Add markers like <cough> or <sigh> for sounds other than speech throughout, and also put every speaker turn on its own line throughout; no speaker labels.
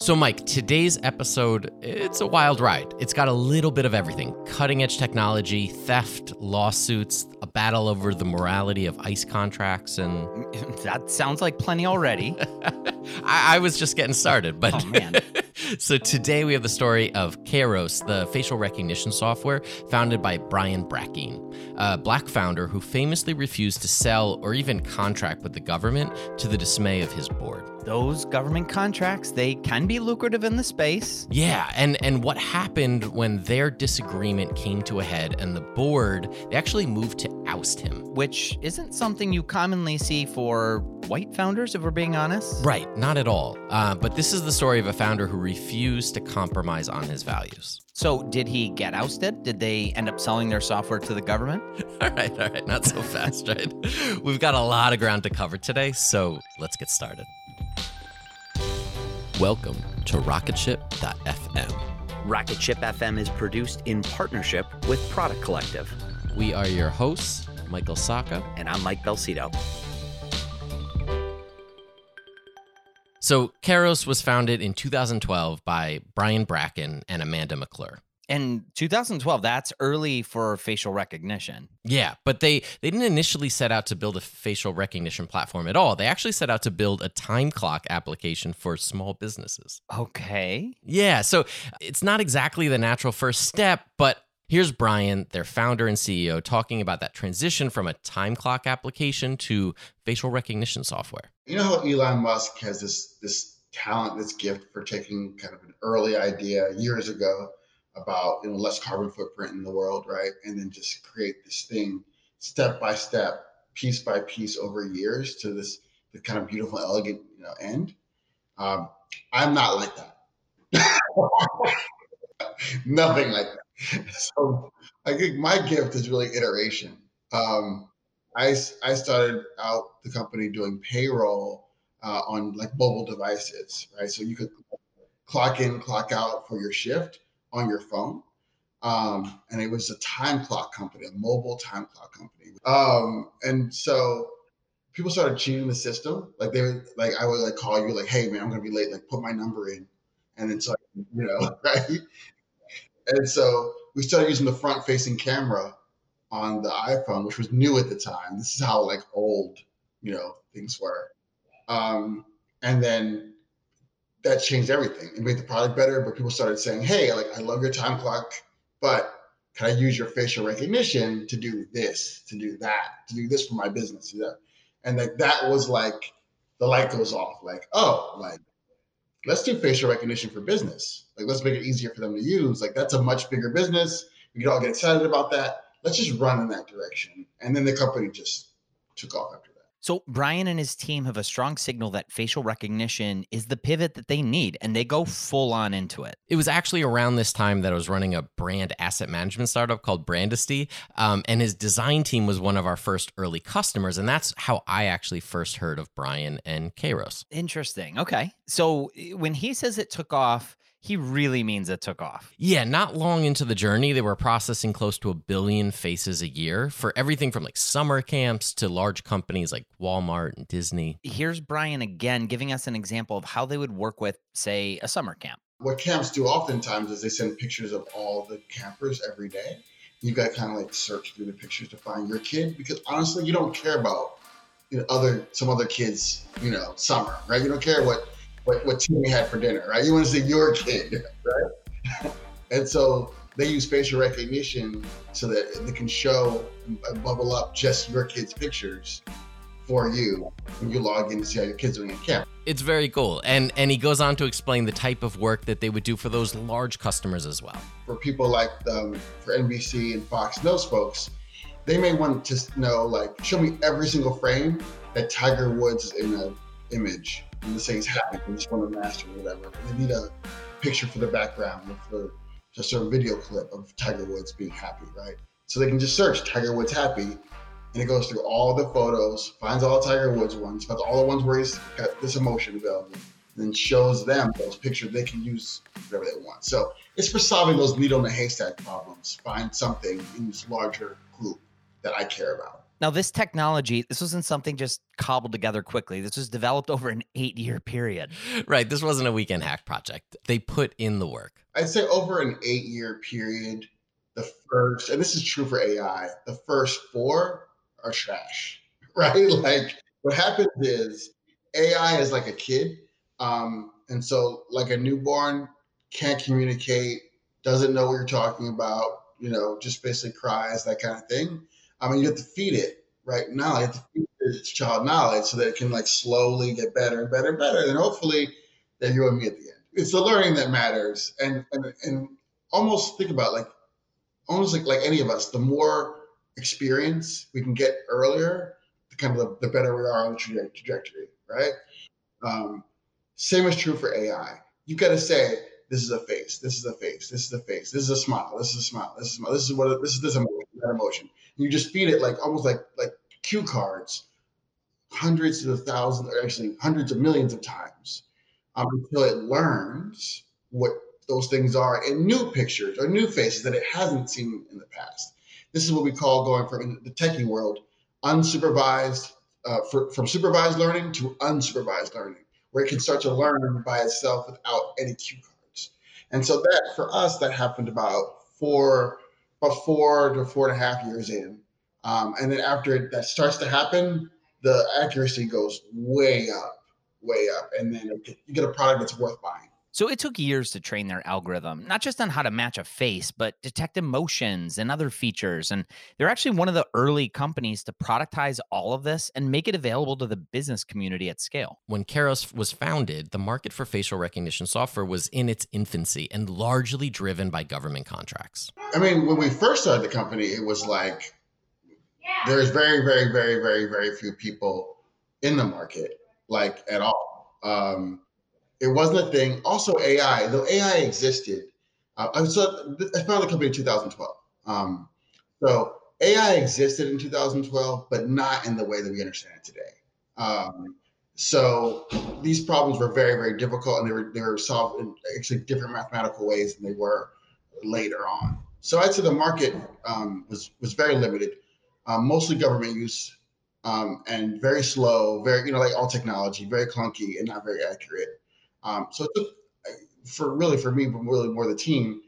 So, Mike, today's episode, it's a wild ride. It's got a little bit of everything cutting edge technology, theft, lawsuits, a battle over the morality of ICE contracts, and. <laughs>
That sounds like plenty already. <laughs>
I, I, was just getting started, but.
Oh, man. <laughs>
so, today we have the story of Kairos, the facial recognition software founded by Brian Brackeen, a black founder who famously refused to sell or even contract with the government to the dismay of his board
those government contracts they can be lucrative in the space
yeah and and what happened when their disagreement came to a head and the board they actually moved to oust him
which isn't something you commonly see for white founders if we're being honest
right not at all uh, but this is the story of a founder who refused to compromise on his values
so, did he get ousted? Did they end up selling their software to the government? <laughs>
all right, all right, not so fast, right? We've got a lot of ground to cover today, so let's get started. Welcome to Rocketship.fm.
Rocketship FM is produced in partnership with Product Collective.
We are your hosts, Michael Sacca.
And I'm Mike Belsito.
So, Kairos was founded in 2012 by Brian Brackeen and Amanda McClure
and 2012 that's early for facial recognition.
Yeah but they they didn't initially set out to build a facial recognition platform at all. They actually set out to build a time clock application for small businesses.
Okay.
Yeah so it's not exactly the natural first step but Here's Brian, their founder and CEO, talking about that transition from a time clock application to facial recognition software.
You know how Elon Musk has this this talent, this gift for taking kind of an early idea years ago about you know less carbon footprint in the world, right? And then just create this thing step by step, piece by piece over years to this, the kind of beautiful, elegant, you know, end. Um, I'm not like that. <laughs> Nothing like that. <laughs> So I think my gift is really iteration. Um, I, I started out the company doing payroll uh, on like mobile devices, right? So you could clock in, clock out for your shift on your phone. Um, and it was a time clock company, a mobile time clock company. Um, and so people started cheating the system. Like they would, like I would like call you like, hey man, I'm gonna be late. Like put my number in, and then so you know, <laughs> right? And so we started using the front facing camera on the iPhone, which was new at the time. This is how like old, you know, things were. Um, and then that changed everything. It made the product better, but people started saying, "Hey, like I love your time clock, but can I use your facial recognition to do this, to do that, to do this for my business?" Yeah. And like that was like the light goes off. Like, oh, like let's do facial recognition for business. Like let's make it easier for them to use. Like that's a much bigger business. We could all get excited about that. Let's just run in that direction. And then the company just took off after.
So Brian and his team have a strong signal that facial recognition is the pivot that they need, and they go full on into it.
It was actually around this time that I was running a brand asset management startup called Brandisty, um, and his design team was one of our first early customers, and that's how I actually first heard of Brian and Kairos.
Interesting. Okay, so eh, when he says it took off he really means it took off.
Yeah, not long into the journey, they were processing close to a billion faces a year for everything from like summer camps to large companies like Walmart and Disney.
Here's Brian again giving us an example of how they would work with, say, a summer camp.
What camps do oftentimes is they send pictures of all the campers every day. You've got to kind of like search through the pictures to find your kid because honestly, you don't care about you know, other some other kids, you know, summer, right? You don't care what what, what Timmy had for dinner, right? You want to see your kid, right? <laughs> and so they use facial recognition so that they can show and bubble up just your kid's pictures for you when you log in to see how your kids doing in camp.
It's very cool. And and he goes on to explain the type of work that they would do for those large customers as well.
For people like um, for NBC and Fox those folks, they may want to know like show me every single frame that Tiger Woods is in an image and say he's happy, they just want to master whatever. They need a picture for the background or for just a video clip of Tiger Woods being happy, right? So they can just search Tiger Woods happy, and it goes through all the photos, finds all Tiger Woods ones, finds all the ones where he's got this emotion available, and then shows them those pictures they can use whatever they want. So it's for solving those needle in a haystack problems. Find something in this larger group that I care about.
Now, this technology, this wasn't something just cobbled together quickly. This was developed over an eight year period.
Right. This wasn't a weekend hack project. They put in the work.
I'd say over an eight year period, the first, and this is true for AI, the first four are trash, <laughs> right? Like what happens is AI is like a kid. Um, and so, like a newborn can't communicate, doesn't know what you're talking about, you know, just basically cries, that kind of thing. I mean, you have to feed it right now. You have to feed its child knowledge so that it can like slowly get better and better and better. And hopefully, then you and me at the end. It's the learning that matters, and and and almost think about like almost like like any of us, the more experience we can get earlier, the kind of the, the better we are on the trajectory, right? Um, same is true for AI. You've got to say this is a face, this is a face, this is a face, this is a smile, this is a smile, this is a smile, this is what this is this emotion, that emotion. You just feed it like almost like like cue cards, hundreds of thousands, or actually hundreds of millions of times, um, until it learns what those things are in new pictures or new faces that it hasn't seen in the past. This is what we call going from the techie world unsupervised uh, for, from supervised learning to unsupervised learning, where it can start to learn by itself without any cue cards. And so that for us, that happened about four about four to four and a half years in. Um, and then after that starts to happen, the accuracy goes way up, way up. And then you get a product that's worth buying.
So it took years to train their algorithm, not just on how to match a face, but detect emotions and other features. And they're actually one of the early companies to productize all of this and make it available to the business community at scale.
When Kairos was founded, the market for facial recognition software was in its infancy and largely driven by government contracts.
I mean, when we first started the company, it was like there's very, very, very, very, very few people in the market, like at all. Um, it wasn't a thing. Also, AI, though AI existed, uh, so I founded the company in 2012. Um, so AI existed in 2012, but not in the way that we understand it today. Um, so these problems were very, very difficult, and they were they were solved in actually different mathematical ways than they were later on. So I'd say the market um, was was very limited, um, mostly government use, um, and very slow, very you know like all technology, very clunky and not very accurate. Um, so it took for really for me, but really more the team,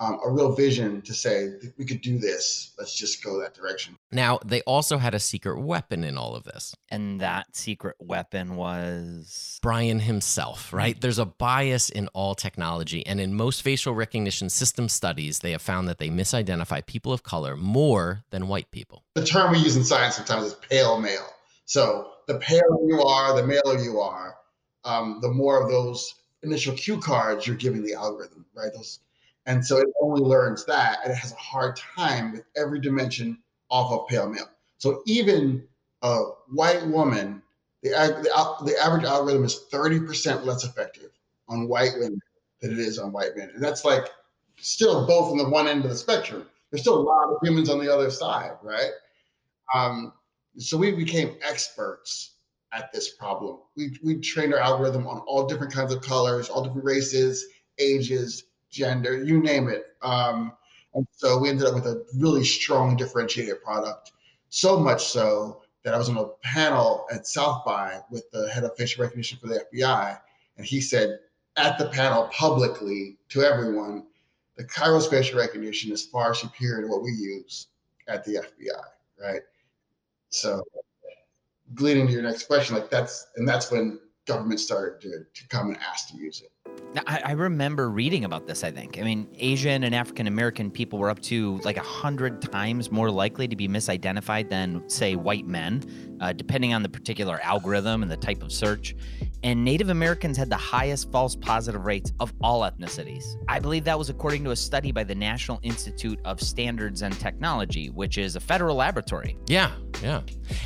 um, a real vision to say we could do this. Let's just go that direction.
Now, they also had a secret weapon in all of this.
And that secret weapon was
Brian himself, right? There's a bias in all technology. And in most facial recognition system studies, they have found that they misidentify people of color more than white people.
The term we use in science sometimes is pale male. So the paler you are, the maler you are, um, the more of those initial cue cards you're giving the algorithm, right? Those and so it only learns that and it has a hard time with every dimension off of pale male. So even a white woman, the, the, the average algorithm is 30% less effective on white women than it is on white men. And that's like still both on the one end of the spectrum. There's still a lot of humans on the other side, right? Um, so we became experts at this problem. We, we trained our algorithm on all different kinds of colors, all different races, ages, gender, you name it. Um, and so we ended up with a really strong differentiated product. So much so that I was on a panel at South by with the head of facial recognition for the FBI. And he said at the panel publicly to everyone, the Kairos facial recognition is far superior to what we use at the FBI, right? So leading to your next question, like that's and that's when government started to, to come and ask to use it.
Now, I, I, remember reading about this. I think. I mean, Asian and African American people were up to like a hundred times more likely to be misidentified than, say, white men, uh, depending on the particular algorithm and the type of search. And Native Americans had the highest false positive rates of all ethnicities. I believe that was according to a study by the National Institute of Standards and Technology, which is a federal laboratory.
Yeah, yeah.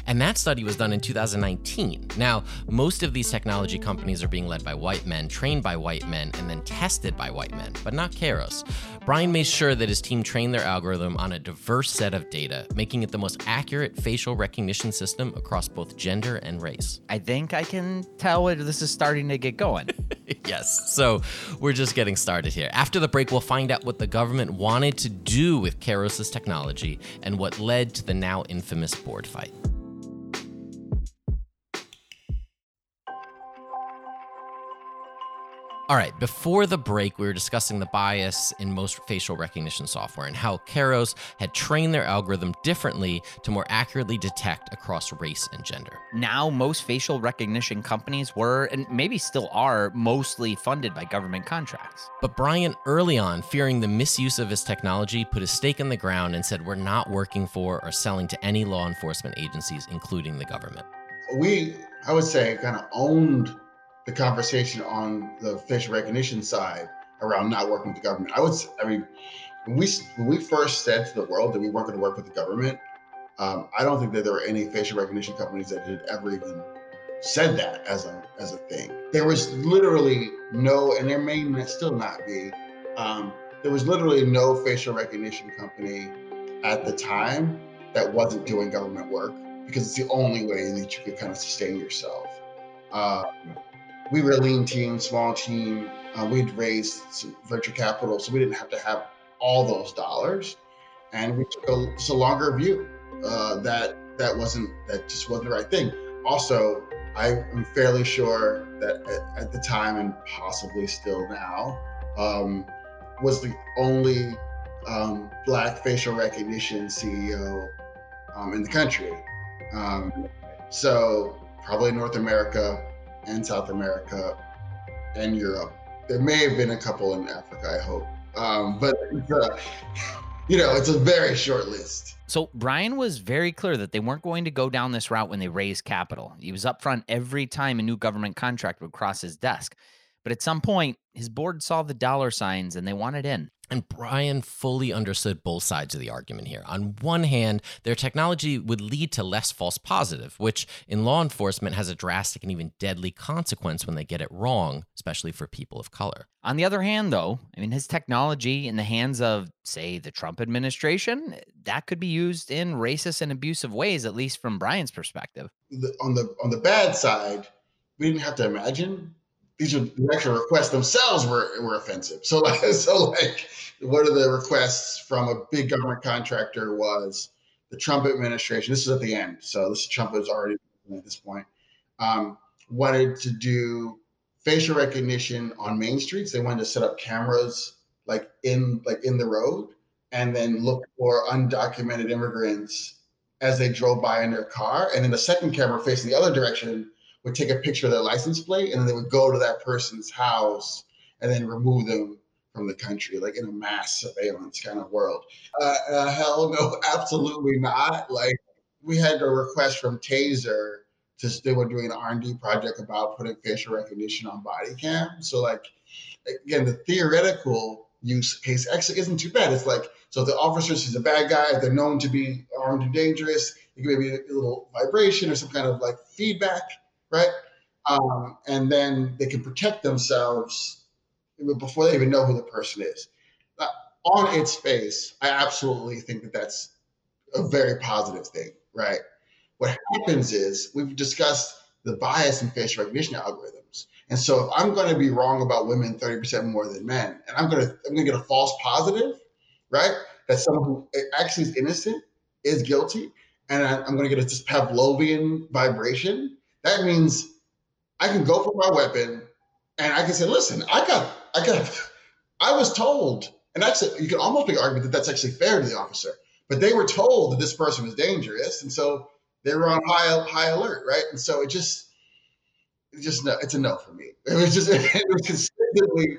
And that study was done in 2019. Now, most of these technology companies are being led by white men, trained by white men, and then tested by white men, but not Kairos. Brian made sure that his team trained their algorithm on a diverse set of data, making it the most accurate facial recognition system across both gender and race.
I think I can tell where this is starting to get going. <laughs>
yes. So we're just getting started here. After the break, we'll find out what the government wanted to do with Kairos' technology and what led to the now infamous board fight. All right, before the break, we were discussing the bias in most facial recognition software and how Kairos had trained their algorithm differently to more accurately detect across race and gender.
Now, most facial recognition companies were, and maybe still are, mostly funded by government contracts.
But Brian, early on, fearing the misuse of his technology, put his stake in the ground and said, We're not working for or selling to any law enforcement agencies, including the government.
We, I would say, kind of owned the conversation on the facial recognition side around not working with the government. I would, I mean, when we when we first said to the world that we weren't going to work with the government, um, I don't think that there were any facial recognition companies that had ever even said that as a as a thing. There was literally no, and there may still not be. Um, there was literally no facial recognition company at the time that wasn't doing government work because it's the only way that you could kind of sustain yourself. Um, we were a lean team, small team. Uh, we'd raised venture capital, so we didn't have to have all those dollars, and we took a, a longer view. Uh, that that wasn't that just wasn't the right thing. Also, I am fairly sure that at, at the time and possibly still now um, was the only um, black facial recognition CEO um, in the country. Um, so probably North America, and South America and Europe. There may have been a couple in Africa, I hope. Um, but uh, you know, it's a very short list.
So Brian was very clear that they weren't going to go down this route when they raised capital. He was upfront every time a new government contract would cross his desk. But at some point, his board saw the dollar signs and they wanted in.
And Brian fully understood both sides of the argument here. On one hand, their technology would lead to less false positive, which in law enforcement has a drastic and even deadly consequence when they get it wrong, especially for people of color.
On the other hand, though, I mean, his technology in the hands of, say, the Trump administration, that could be used in racist and abusive ways, at least from Brian's perspective.
The, on the on the bad side, we didn't have to imagine these are the actual requests themselves were were offensive. So <laughs> so like one of the requests from a big government contractor was the Trump administration. This is at the end, so this Trump is already at this point. Um, wanted to do facial recognition on main streets. They wanted to set up cameras like in like in the road and then look for undocumented immigrants as they drove by in their car. And then the second camera facing the other direction would take a picture of their license plate and then they would go to that person's house and then remove them from the country, like in a mass surveillance kind of world. Uh, uh, hell no, <laughs> absolutely not. Like we had a request from Taser to they were doing an R&D project about putting facial recognition on body cam. So like again, the theoretical use case actually isn't too bad. It's like so the officer sees a bad guy, they're known to be armed and dangerous. It could be a little vibration or some kind of like feedback right? Um, and then they can protect themselves before they even know who the person is. On its face, I absolutely think that that's a very positive thing, right? What happens is we've discussed the bias in facial recognition algorithms. And so if I'm going to be wrong about women 30% more than men, and I'm going to I'm going to get a false positive, right? That someone who actually is innocent is guilty, and I'm going to get a this Pavlovian vibration that means I can go for my weapon and I can say, listen, I got, I got, <laughs> I was told, and that's it. You can almost make argument that that's actually fair to the officer, but they were told that this person was dangerous. And so they were on high, high alert, right? And so it just, it just, no, it's a no for me. <laughs> It was just, it was consistently,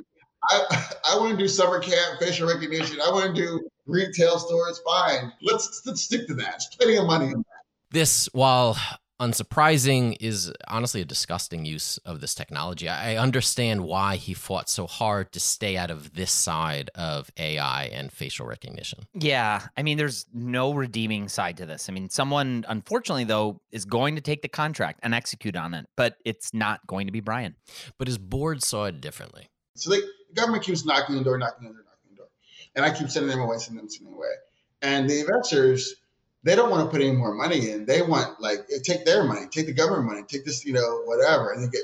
I, I want to do summer camp, facial recognition. I want to do retail stores. Fine. Let's, let's stick to that. There's plenty of money in that.
This, while unsurprising is honestly a disgusting use of this technology. I understand why he fought so hard to stay out of this side of AI and facial recognition.
Yeah. I mean, there's no redeeming side to this. I mean, someone, unfortunately, though, is going to take the contract and execute on it, but it's not going to be Brian.
But his board saw it differently.
So they, the government keeps knocking on the door, knocking on the door, knocking on the door. And I keep sending them away, sending them, sending them away. And the investors, they don't want to put any more money in. They want like take their money, take the government money, take this, you know, whatever. And they get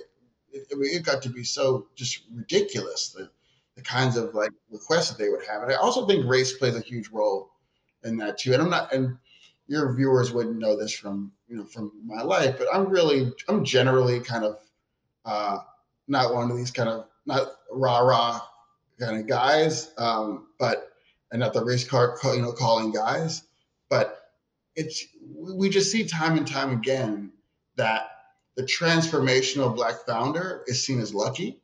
it, it got to be so just ridiculous the the kinds of like requests that they would have. And I also think race plays a huge role in that too. And I'm not and your viewers wouldn't know this from you know from my life, but I'm really I'm generally kind of uh, not one of these kind of not rah rah kind of guys, um, but and not the race car you know calling guys, but it's we just see time and time again that the transformational black founder is seen as lucky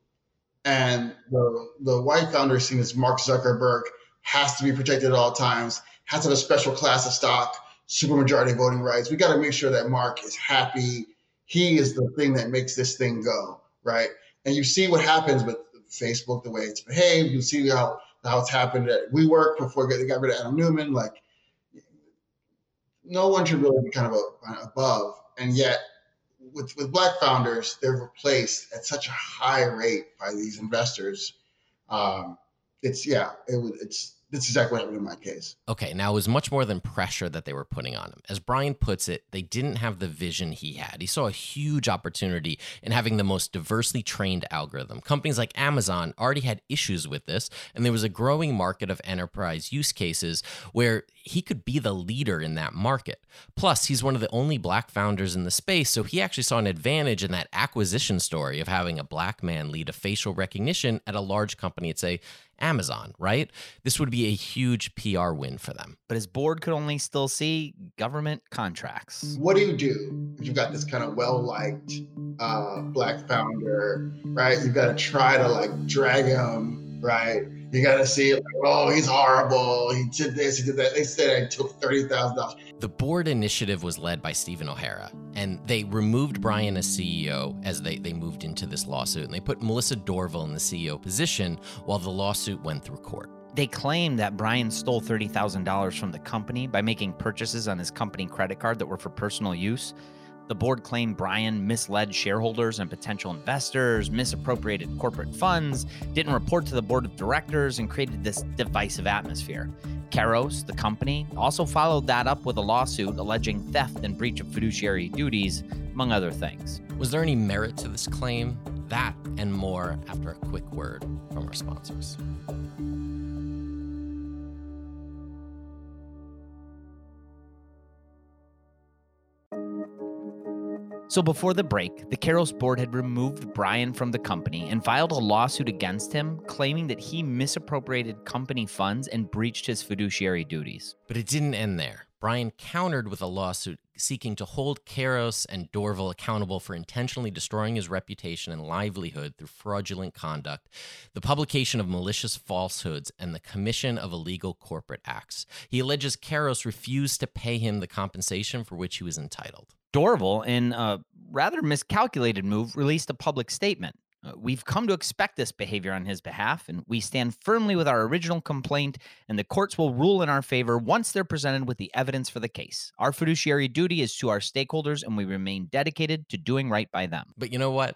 and the the white founder is seen as mark zuckerberg has to be protected at all times has to have a special class of stock supermajority voting rights. We got to make sure that mark is happy. He is the thing that makes this thing go right? And you see what happens with facebook the way it's behaved. You see how how it's happened at WeWork before they got rid of adam neumann. Like no one should really be kind of a, above. And yet, with with black founders, they're replaced at such a high rate by these investors. Um, it's yeah, it, it's that's exactly what happened in my case.
Okay, now it was much more than pressure that they were putting on him. As Brian puts it, they didn't have the vision he had. He saw a huge opportunity in having the most diversely trained algorithm. Companies like Amazon already had issues with this, and there was a growing market of enterprise use cases where he could be the leader in that market. Plus, he's one of the only black founders in the space, so he actually saw an advantage in that acquisition story of having a black man lead a facial recognition at a large company at, say, Amazon, right? This would be a huge PR win for them.
But his board could only still see government contracts.
What do you do if you've got this kind of well liked uh, black founder, right? You've got to try to like drag him, right? You got to see it. Like, oh, he's horrible. He did this. He did that. They said I took thirty thousand dollars.
The board initiative was led by Stephen O'Hara, and they removed Brian as CEO as they, they moved into this lawsuit, and they put Melissa Doval in the CEO position while the lawsuit went through court.
They claim that Brian stole $30,000 from the company by making purchases on his company credit card that were for personal use. The board claimed Brian misled shareholders and potential investors, misappropriated corporate funds, didn't report to the board of directors, and created this divisive atmosphere. Kairos, the company, also followed that up with a lawsuit alleging theft and breach of fiduciary duties, among other things.
Was there any merit to this claim? That and more after a quick word from our sponsors.
So before the break, the Kairos board had removed Brian from the company and filed a lawsuit against him, claiming that he misappropriated company funds and breached his fiduciary duties.
But it didn't end there. Brian countered with a lawsuit seeking to hold Kairos and Doval accountable for intentionally destroying his reputation and livelihood through fraudulent conduct, the publication of malicious falsehoods, and the commission of illegal corporate acts. He alleges Kairos refused to pay him the compensation for which he was entitled.
Doval, in a rather miscalculated move, released a public statement. Uh, we've come to expect this behavior on his behalf, and we stand firmly with our original complaint, and the courts will rule in our favor once they're presented with the evidence for the case. Our fiduciary duty is to our stakeholders, and we remain dedicated to doing right by them.
But you know what?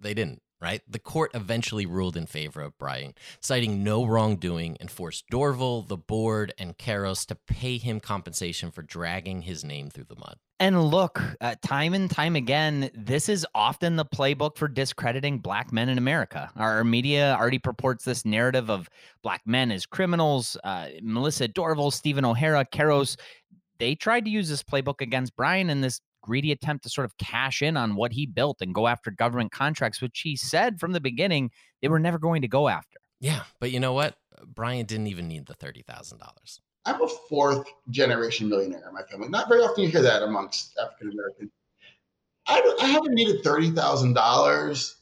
They didn't right? The court eventually ruled in favor of Brian, citing no wrongdoing and forced Doval, the board, and Kairos to pay him compensation for dragging his name through the mud.
And look, uh, time and time again, this is often the playbook for discrediting black men in America. Our media already purports this narrative of black men as criminals. Uh, Melissa Doval, Stephen O'Hara, Kairos, they tried to use this playbook against Brian in this greedy attempt to sort of cash in on what he built and go after government contracts, which he said from the beginning they were never going to go after.
Yeah, but you know what? Brian didn't even need the thirty thousand dollars.
I'm a fourth generation millionaire in my family. Not very often you hear that amongst African Americans. I, I haven't needed thirty thousand dollars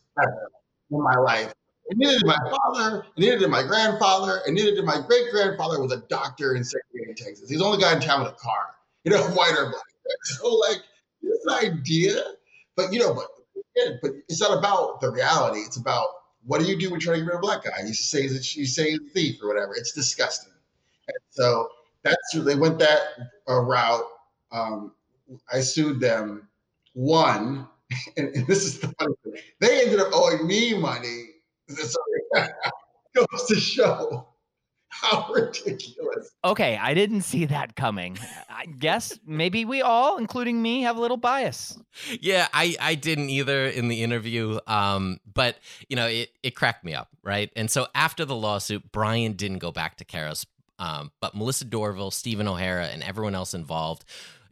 in my life. I needed my father. I needed my grandfather. I needed my great grandfather was a doctor in Secretary, Texas. He's the only guy in town with a car. You know, <laughs> white or black. So like this idea, but you know, but but it's not about the reality. It's about what do you do when you're trying to get rid of a black guy? You say you say he's a thief or whatever. It's disgusting. And so that's they went that uh, route. Um, I sued them. One, <laughs> and, and, this is the funny thing. They ended up owing me money. <laughs> So <laughs> goes to show how ridiculous.
Okay, I didn't see that coming. I guess maybe we all, including me, have a little bias.
Yeah, I I didn't either in the interview. Um, but you know, it it cracked me up, right? And so after the lawsuit, Brian didn't go back to Kairos, um, but Melissa Doval, Stephen O'Hara, and everyone else involved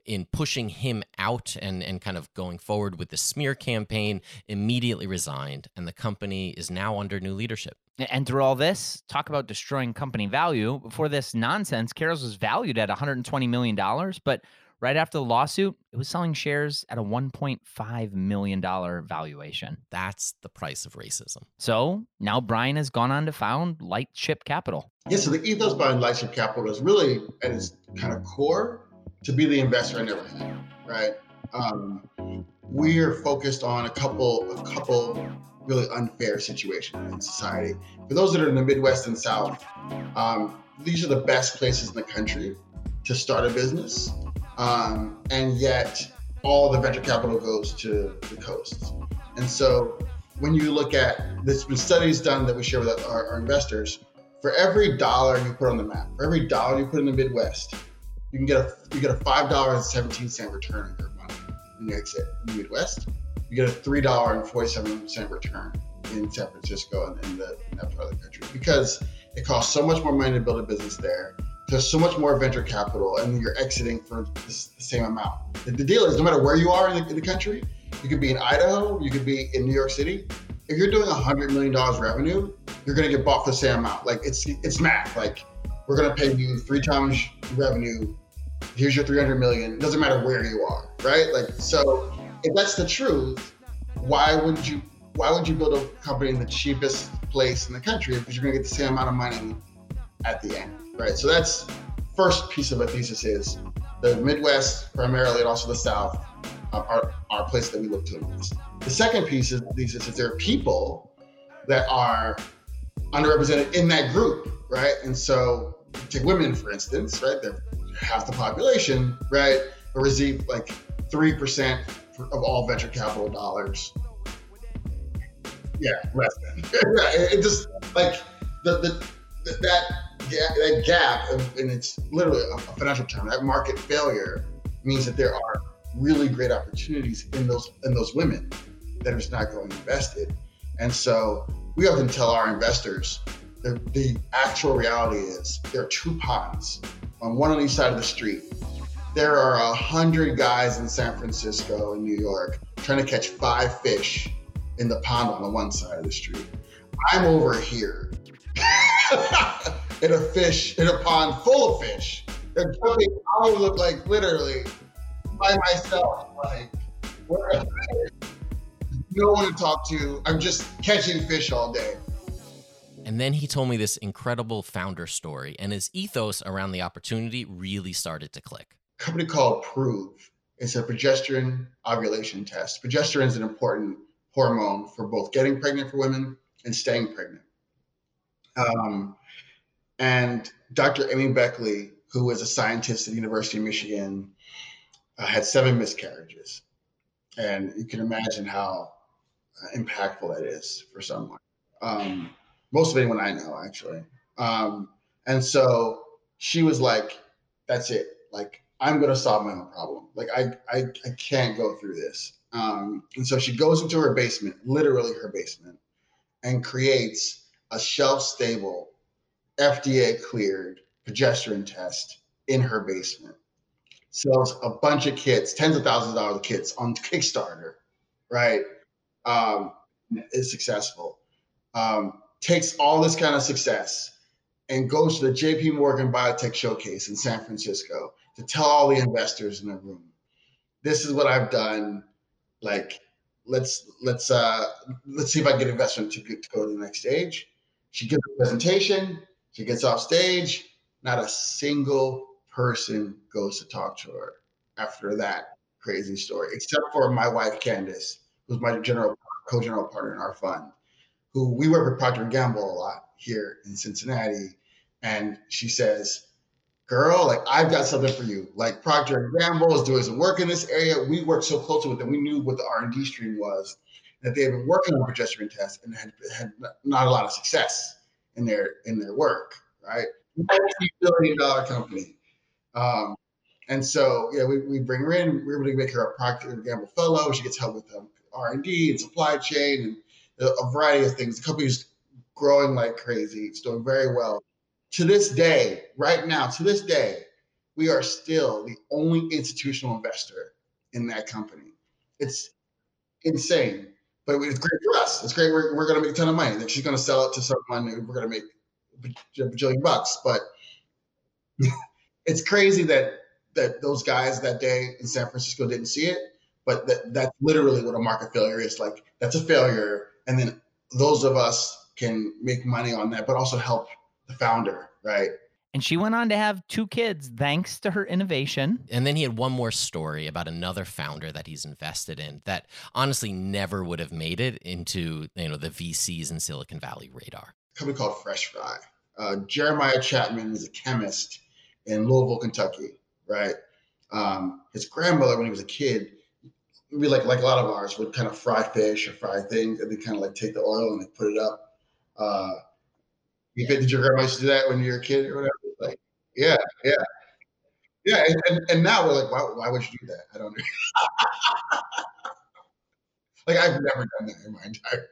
in pushing him out and, and kind of going forward with the smear campaign immediately resigned, and the company is now under new leadership.
And through all this, talk about destroying company value. Before this nonsense, Kairos was valued at $120 million, but right after the lawsuit, it was selling shares at a $1.5 million valuation.
That's the price of racism.
So now Brian has gone on to found Lightship Capital.
Yeah, so the ethos behind Lightship Capital is really at its kind of core to be the investor in everything, right? Um, we are focused on a couple, a couple really unfair situations in society. For those that are in the Midwest and South, um, these are the best places in the country to start a business, um, and yet all the venture capital goes to the coasts. And so, when you look at there's been studies done that we share with our, our investors. For every dollar you put on the map, for every dollar you put in the Midwest, you can get a you get a five dollars and seventeen cent return on your money in the exit in the Midwest. You get a three dollar and forty seven cent return in San Francisco and in, the, in that part of the country because it costs so much more money to build a business there. There's so much more venture capital, and you're exiting for the, same amount. The, the, deal is, no matter where you are in the, in the country, you could be in Idaho, you could be in New York City. If you're doing a hundred million dollars revenue, you're going to get bought for the same amount. Like it's it's math. Like we're going to pay you three times revenue here's your 300 million. It doesn't matter where you are, right? Like, so if that's the truth, why would you why would you build a company in the cheapest place in the country because you're going to get the same amount of money at the end, right? So that's first piece of a thesis is the Midwest primarily and also the South are, are places that we look to. The second piece of the thesis is there are people that are underrepresented in that group, right? And so take women, for instance, right? They're half the population, right? But receive like 3% of all venture capital dollars. Yeah, less than. <laughs> it just like the, the, the that that gap, and it's literally a financial term. That market failure means that there are really great opportunities in those in those women that are just not going invested. And so we often tell our investors the, the actual reality is there are two ponds on one on each side of the street. There are a hundred guys in San Francisco and New York trying to catch five fish in the pond on the one side of the street. I'm over here <laughs> in a fish in a pond full of fish. And I look like literally by myself, like no one to talk to. I'm just catching fish all day.
And then he told me this incredible founder story, and his ethos around the opportunity really started to click.
A company called Proov. It's a progesterone ovulation test. Progesterone is an important hormone for both getting pregnant for women and staying pregnant. Um, and Dr. Amy Beckley, who was a scientist at the University of Michigan, uh, had seven miscarriages. And you can imagine how uh, impactful that is for someone. Um, most of anyone I know, actually. Um, and so she was like, "That's it. Like, I'm going to solve my own problem. Like, I, I, I can't go through this." Um, and so she goes into her basement, literally her basement, and creates a shelf-stable, FDA-cleared progesterone test in her basement. Sells a bunch of kits, tens of thousands of dollars of kits on Kickstarter, right? Um, is successful. Um, takes all this kind of success and goes to the JP Morgan Biotech Showcase in San Francisco to tell all the investors in the room, this is what I've done. Like, let's let's uh let's see if I get investment to, to go to the next stage. She gives a presentation, she gets off stage, not a single person goes to talk to her after that crazy story, except for my wife Candace, who's my general co-general partner in our fund who we work with Procter and Gamble a lot here in Cincinnati, and she says, "Girl, like I've got something for you. Like Procter and Gamble is doing some work in this area. We worked so closely with them. We knew what the R and D stream was. That they had been working on progesterone tests and had had not a lot of success in their in their work. Right, multi billion dollar company." Um, and so, yeah, we, we bring her in. We're able to make her a Procter and Gamble fellow. She gets help with um, R and D and supply chain and a variety of things. The company's growing like crazy. It's doing very well. To this day, right now, to this day, we are still the only institutional investor in that company. It's insane, but it's great for us. It's great. We're, we're going to make a ton of money. Like she's going to sell it to someone we're going to make a bajillion bucks. But <laughs> it's crazy that that those guys that day in San Francisco didn't see it. But that, that's literally what a market failure is. Like that's a failure and then those of us can make money on that, but also help the founder, right?
And she went on to have two kids thanks to her innovation.
And then he had one more story about another founder that he's invested in that honestly never would have made it into you know the VCs in Silicon Valley radar.
A company called Fresh Fry. Uh, Jeremiah Chapman is a chemist in Louisville, Kentucky, right? Um, his grandmother, when he was a kid, we like like a lot of ours would kind of fry fish or fry things, and they kind of like take the oil and they put it up. Uh, you did your grandma used to do that when you were a kid or whatever? Yeah, yeah, yeah. And, and, and now we're like, why, why would you do that? I don't know. <laughs> like I've never done that in my entire.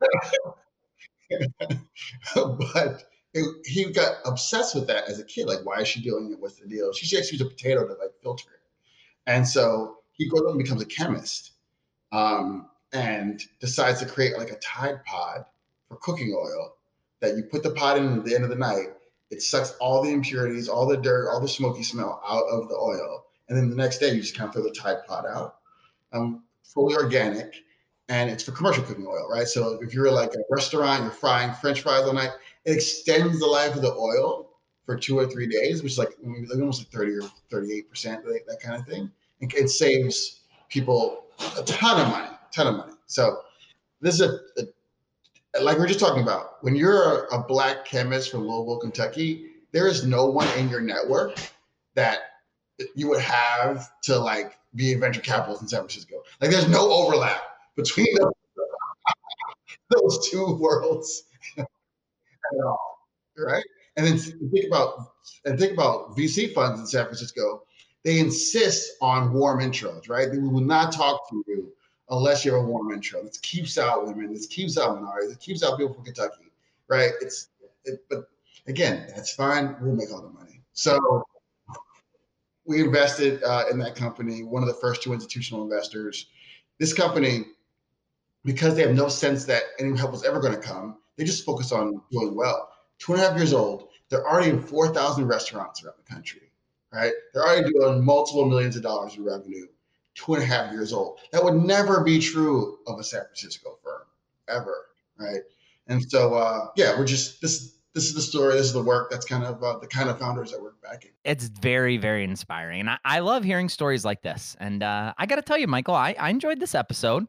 Life. <laughs> But it, he got obsessed with that as a kid. Like, why is she doing it? What's the deal? She actually used a potato to like filter it, and so he grows up and becomes a chemist um, and decides to create like a Tide Pod for cooking oil that you put the pot in at the end of the night. It sucks all the impurities, all the dirt, all the smoky smell out of the oil. And then the next day, you just kind of throw the Tide Pod out. Um, fully organic. and it's for commercial cooking oil, right? So if you're like a restaurant, you're frying French fries all night, it extends the life of the oil for two or three days, which is like almost like 30 or 38 percent, that kind of thing. And it saves people a ton of money, ton of money. So this is a, a like we are just talking about. When you're a, a black chemist from Louisville, Kentucky, there is no one in your network that you would have to like be a venture capitalist in San Francisco. Like there's no overlap between those, <laughs> those two worlds <laughs> at all, right? And then think about and think about VC funds in San Francisco. They insist on warm intros, right? They will not talk to you unless you have a warm intro. This keeps out women. This keeps out minorities. It keeps out people from Kentucky, right? It's it, but again, that's fine. We'll make all the money. So we invested uh, in that company. One of the first two institutional investors. This company, because they have no sense that any help was ever going to come, they just focus on doing well. Two and a half years old, they're already in 4,000 restaurants around the country, right? They're already doing multiple millions of dollars in revenue. Two and a half years old. That would never be true of a San Francisco firm, ever, right? And so, uh, yeah, we're just this this is the story, this is the work. That's kind of uh, the kind of founders that we're backing.
It's very, very inspiring. And I, I love hearing stories like this. And uh, I got to tell you, Michael, I, I enjoyed this episode.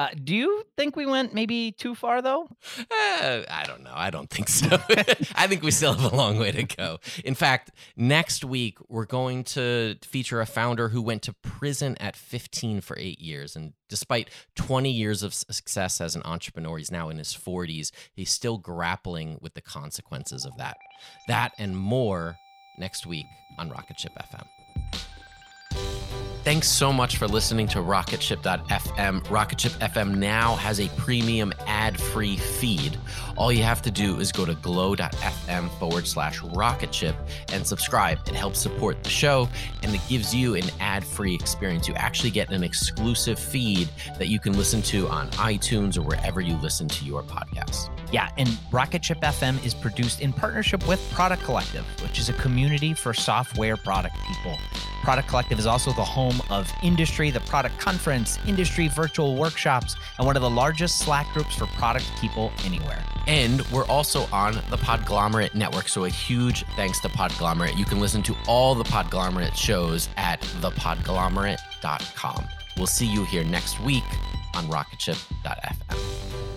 Uh, do you think we went maybe too far though?
Uh, I don't know. I don't think so. <laughs> <laughs> I think we still have a long way to go. In fact, next week we're going to feature a founder who went to prison at 15 for eight years. And despite 20 years of success as an entrepreneur, he's now in his 40s. He's still grappling with the consequences of that. That and more next week on Rocketship FM. Thanks so much for listening to Rocketship.fm. Rocketship FM now has a premium ad free feed. All you have to do is go to glow.fm forward slash rocketship and subscribe. It helps support the show and it gives you an ad free experience. You actually get an exclusive feed that you can listen to on iTunes or wherever you listen to your podcasts.
Yeah, and Rocketship FM is produced in partnership with Product Collective, which is a community for software product people. Product Collective is also the home of Industry, the product conference, industry virtual workshops, and one of the largest Slack groups for product people anywhere.
And we're also on the Podglomerate Network. So a huge thanks to Podglomerate. You can listen to all the Podglomerate shows at thepodglomerate.com. We'll see you here next week on rocketship.fm.